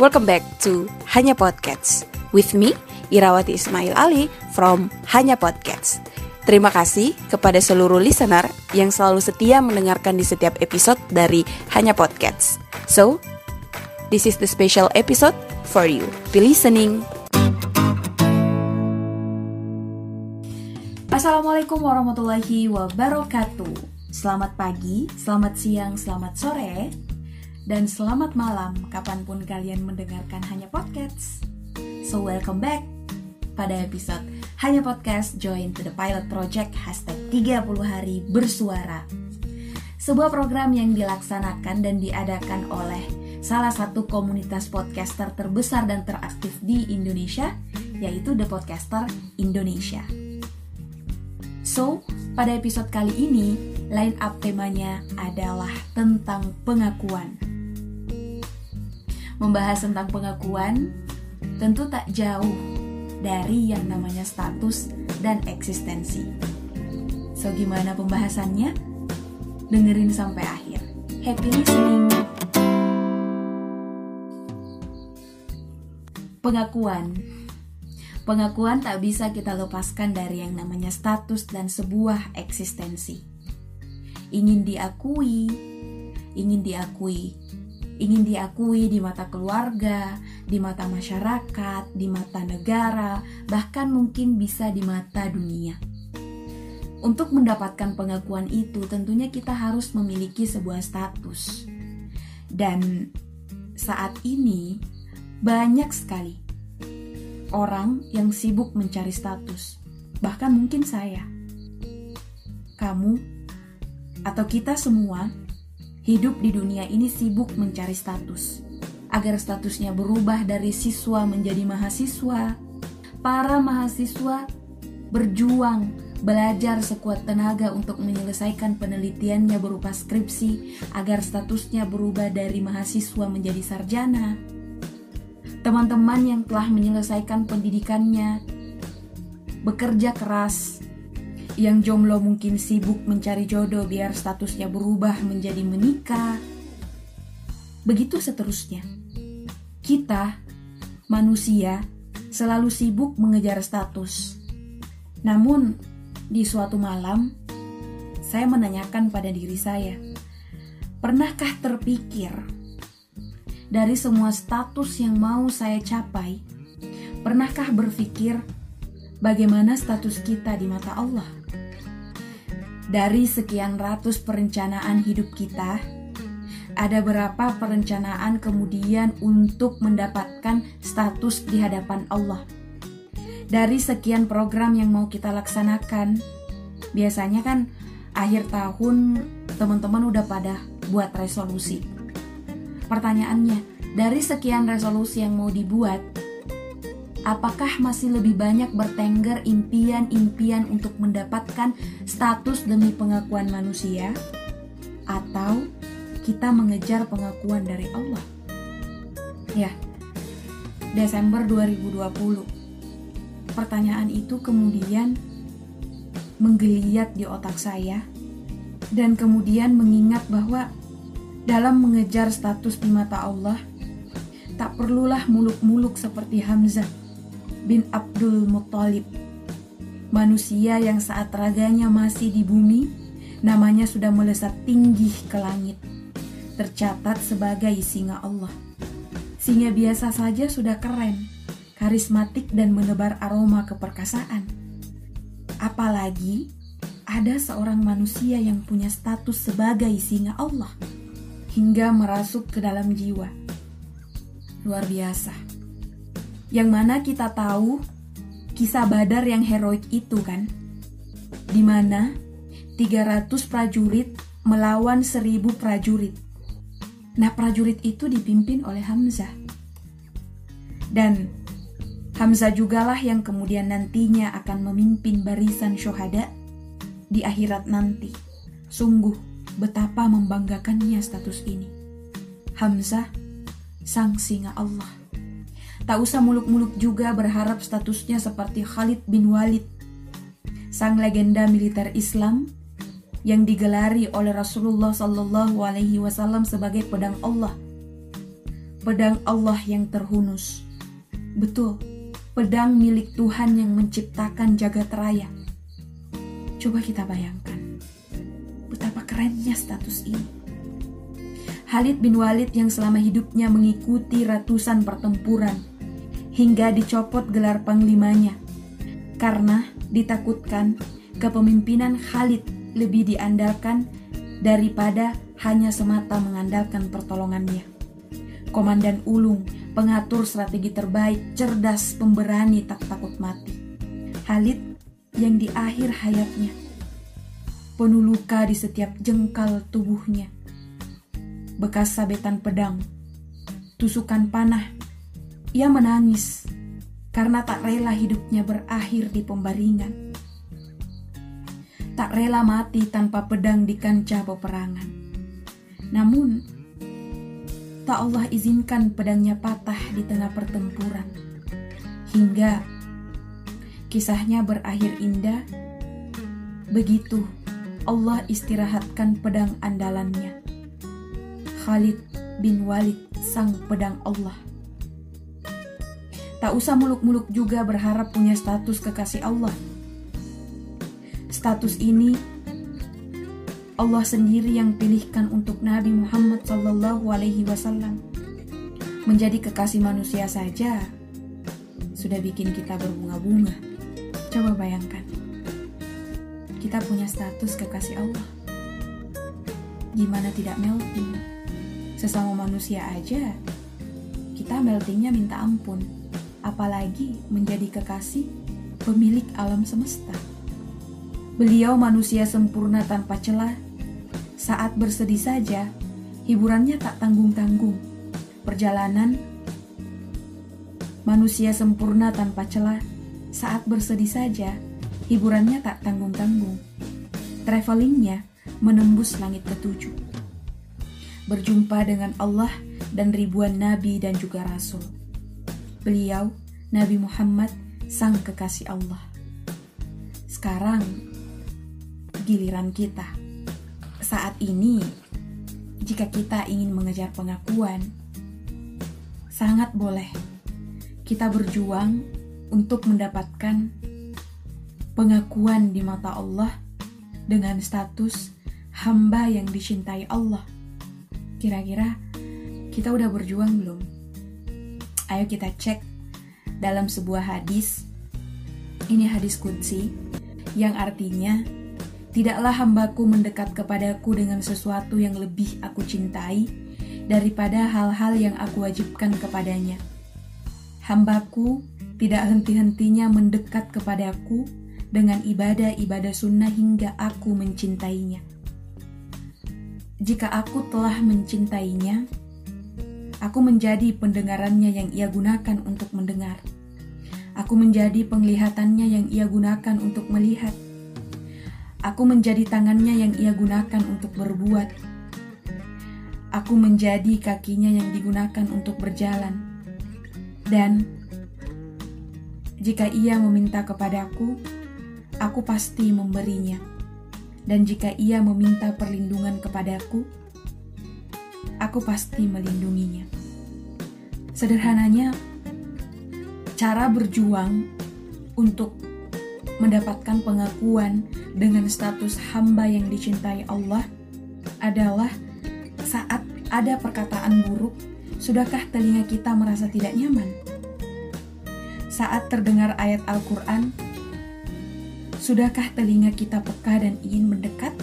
Welcome back to Hanya Podcast with me Irawati Ismail Ali from Hanya Podcast. Terima kasih kepada seluruh listener yang selalu setia mendengarkan di setiap episode dari Hanya Podcast. So, this is the special episode for you. Be listening. Assalamualaikum warahmatullahi wabarakatuh. Selamat pagi, selamat siang, selamat sore dan selamat malam kapan pun kalian mendengarkan Hanya Podcast. So welcome back pada episode Hanya Podcast Join to the Pilot Project Hashtag 30 Hari Bersuara. Sebuah program yang dilaksanakan dan diadakan oleh salah satu komunitas podcaster terbesar dan teraktif di Indonesia, yaitu The Podcaster Indonesia. So, pada episode kali ini, line up temanya adalah tentang pengakuan membahas tentang pengakuan tentu tak jauh dari yang namanya status dan eksistensi. So gimana pembahasannya? Dengerin sampai akhir. Happy listening. Pengakuan Pengakuan tak bisa kita lepaskan dari yang namanya status dan sebuah eksistensi. Ingin diakui, ingin diakui ingin diakui di mata keluarga, di mata masyarakat, di mata negara, bahkan mungkin bisa di mata dunia. Untuk mendapatkan pengakuan itu, tentunya kita harus memiliki sebuah status, dan saat ini banyak sekali orang yang sibuk mencari status, bahkan mungkin saya, kamu, atau kita semua hidup di dunia ini sibuk mencari status. Agar statusnya berubah dari siswa menjadi mahasiswa, para mahasiswa berjuang belajar sekuat tenaga untuk menyelesaikan penelitiannya berupa skripsi agar statusnya berubah dari mahasiswa menjadi sarjana. Teman-teman yang telah menyelesaikan pendidikannya bekerja keras yang jomblo mungkin sibuk mencari jodoh biar statusnya berubah menjadi menikah. Begitu seterusnya. Kita, manusia, selalu sibuk mengejar status. Namun, di suatu malam, saya menanyakan pada diri saya, pernahkah terpikir dari semua status yang mau saya capai, pernahkah berpikir bagaimana status kita di mata Allah? Dari sekian ratus perencanaan hidup kita, ada berapa perencanaan kemudian untuk mendapatkan status di hadapan Allah? Dari sekian program yang mau kita laksanakan, biasanya kan akhir tahun teman-teman udah pada buat resolusi. Pertanyaannya, dari sekian resolusi yang mau dibuat, apakah masih lebih banyak bertengger impian-impian untuk mendapatkan status demi pengakuan manusia, atau kita mengejar pengakuan dari Allah? Ya, Desember 2020. Pertanyaan itu kemudian menggeliat di otak saya dan kemudian mengingat bahwa dalam mengejar status di mata Allah, tak perlulah muluk-muluk seperti Hamzah bin Abdul Muttalib. Manusia yang saat raganya masih di bumi, namanya sudah melesat tinggi ke langit. Tercatat sebagai singa Allah. Singa biasa saja sudah keren, karismatik dan menebar aroma keperkasaan. Apalagi ada seorang manusia yang punya status sebagai singa Allah hingga merasuk ke dalam jiwa. Luar biasa yang mana kita tahu kisah Badar yang heroik itu kan di mana 300 prajurit melawan 1000 prajurit nah prajurit itu dipimpin oleh Hamzah dan Hamzah jugalah yang kemudian nantinya akan memimpin barisan syuhada di akhirat nanti. Sungguh betapa membanggakannya status ini. Hamzah, sang singa Allah. Tak usah muluk-muluk juga berharap statusnya seperti Khalid bin Walid, sang legenda militer Islam yang digelari oleh Rasulullah Shallallahu Alaihi Wasallam sebagai pedang Allah. pedang Allah yang terhunus. Betul, pedang milik Tuhan yang menciptakan jagat raya. Coba kita bayangkan, betapa kerennya status ini. Khalid bin Walid yang selama hidupnya mengikuti ratusan pertempuran hingga dicopot gelar panglimanya karena ditakutkan kepemimpinan Khalid lebih diandalkan daripada hanya semata mengandalkan pertolongannya. Komandan Ulung, pengatur strategi terbaik, cerdas, pemberani, tak takut mati. Khalid yang di akhir hayatnya penuh luka di setiap jengkal tubuhnya. Bekas sabetan pedang, tusukan panah. Ia menangis karena tak rela hidupnya berakhir di pembaringan. Tak rela mati tanpa pedang di kancah peperangan. Namun, tak Allah izinkan pedangnya patah di tengah pertempuran. Hingga kisahnya berakhir indah. Begitu Allah istirahatkan pedang andalannya. Khalid bin Walid sang pedang Allah. Tak usah muluk-muluk juga berharap punya status kekasih Allah. Status ini Allah sendiri yang pilihkan untuk Nabi Muhammad Sallallahu Alaihi Wasallam. Menjadi kekasih manusia saja sudah bikin kita berbunga-bunga. Coba bayangkan, kita punya status kekasih Allah. Gimana tidak melting? Sesama manusia aja, kita meltingnya minta ampun. Apalagi menjadi kekasih pemilik alam semesta. Beliau manusia sempurna tanpa celah saat bersedih saja, hiburannya tak tanggung-tanggung. Perjalanan manusia sempurna tanpa celah. Saat bersedih saja, hiburannya tak tanggung-tanggung. Travelingnya menembus langit ketujuh. Berjumpa dengan Allah dan ribuan nabi dan juga rasul. Beliau, Nabi Muhammad, sang kekasih Allah. Sekarang, giliran kita saat ini, jika kita ingin mengejar pengakuan, sangat boleh kita berjuang untuk mendapatkan pengakuan di mata Allah dengan status hamba yang dicintai Allah. Kira-kira kita udah berjuang belum? Ayo kita cek dalam sebuah hadis. Ini hadis kudsi yang artinya Tidaklah hambaku mendekat kepadaku dengan sesuatu yang lebih aku cintai daripada hal-hal yang aku wajibkan kepadanya. Hambaku tidak henti-hentinya mendekat kepadaku dengan ibadah-ibadah sunnah hingga aku mencintainya. Jika aku telah mencintainya, aku menjadi pendengarannya yang ia gunakan untuk mendengar. Aku menjadi penglihatannya yang ia gunakan untuk melihat Aku menjadi tangannya yang ia gunakan untuk berbuat. Aku menjadi kakinya yang digunakan untuk berjalan. Dan jika ia meminta kepadaku, aku pasti memberinya. Dan jika ia meminta perlindungan kepadaku, aku pasti melindunginya. Sederhananya, cara berjuang untuk mendapatkan pengakuan dengan status hamba yang dicintai Allah adalah saat ada perkataan buruk, sudahkah telinga kita merasa tidak nyaman? Saat terdengar ayat Al-Quran, sudahkah telinga kita peka dan ingin mendekat?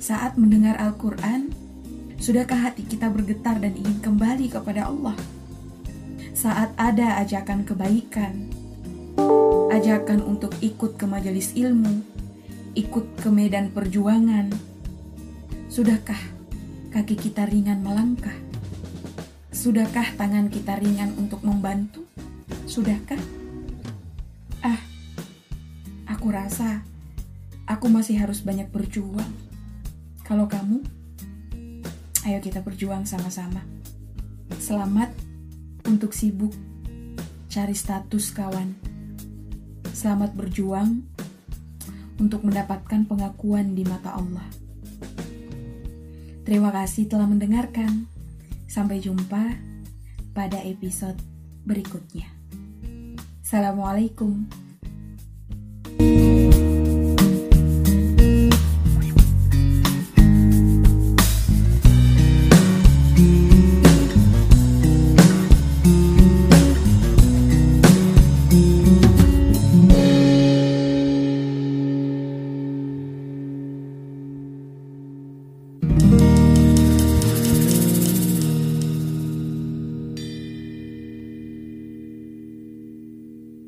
Saat mendengar Al-Quran, sudahkah hati kita bergetar dan ingin kembali kepada Allah? Saat ada ajakan kebaikan, ajakan untuk ikut ke majelis ilmu, ikut ke medan perjuangan. Sudahkah kaki kita ringan melangkah? Sudahkah tangan kita ringan untuk membantu? Sudahkah? Ah, aku rasa aku masih harus banyak berjuang. Kalau kamu, ayo kita berjuang sama-sama. Selamat untuk sibuk cari status kawan. Selamat berjuang untuk mendapatkan pengakuan di mata Allah. Terima kasih telah mendengarkan. Sampai jumpa pada episode berikutnya. Assalamualaikum.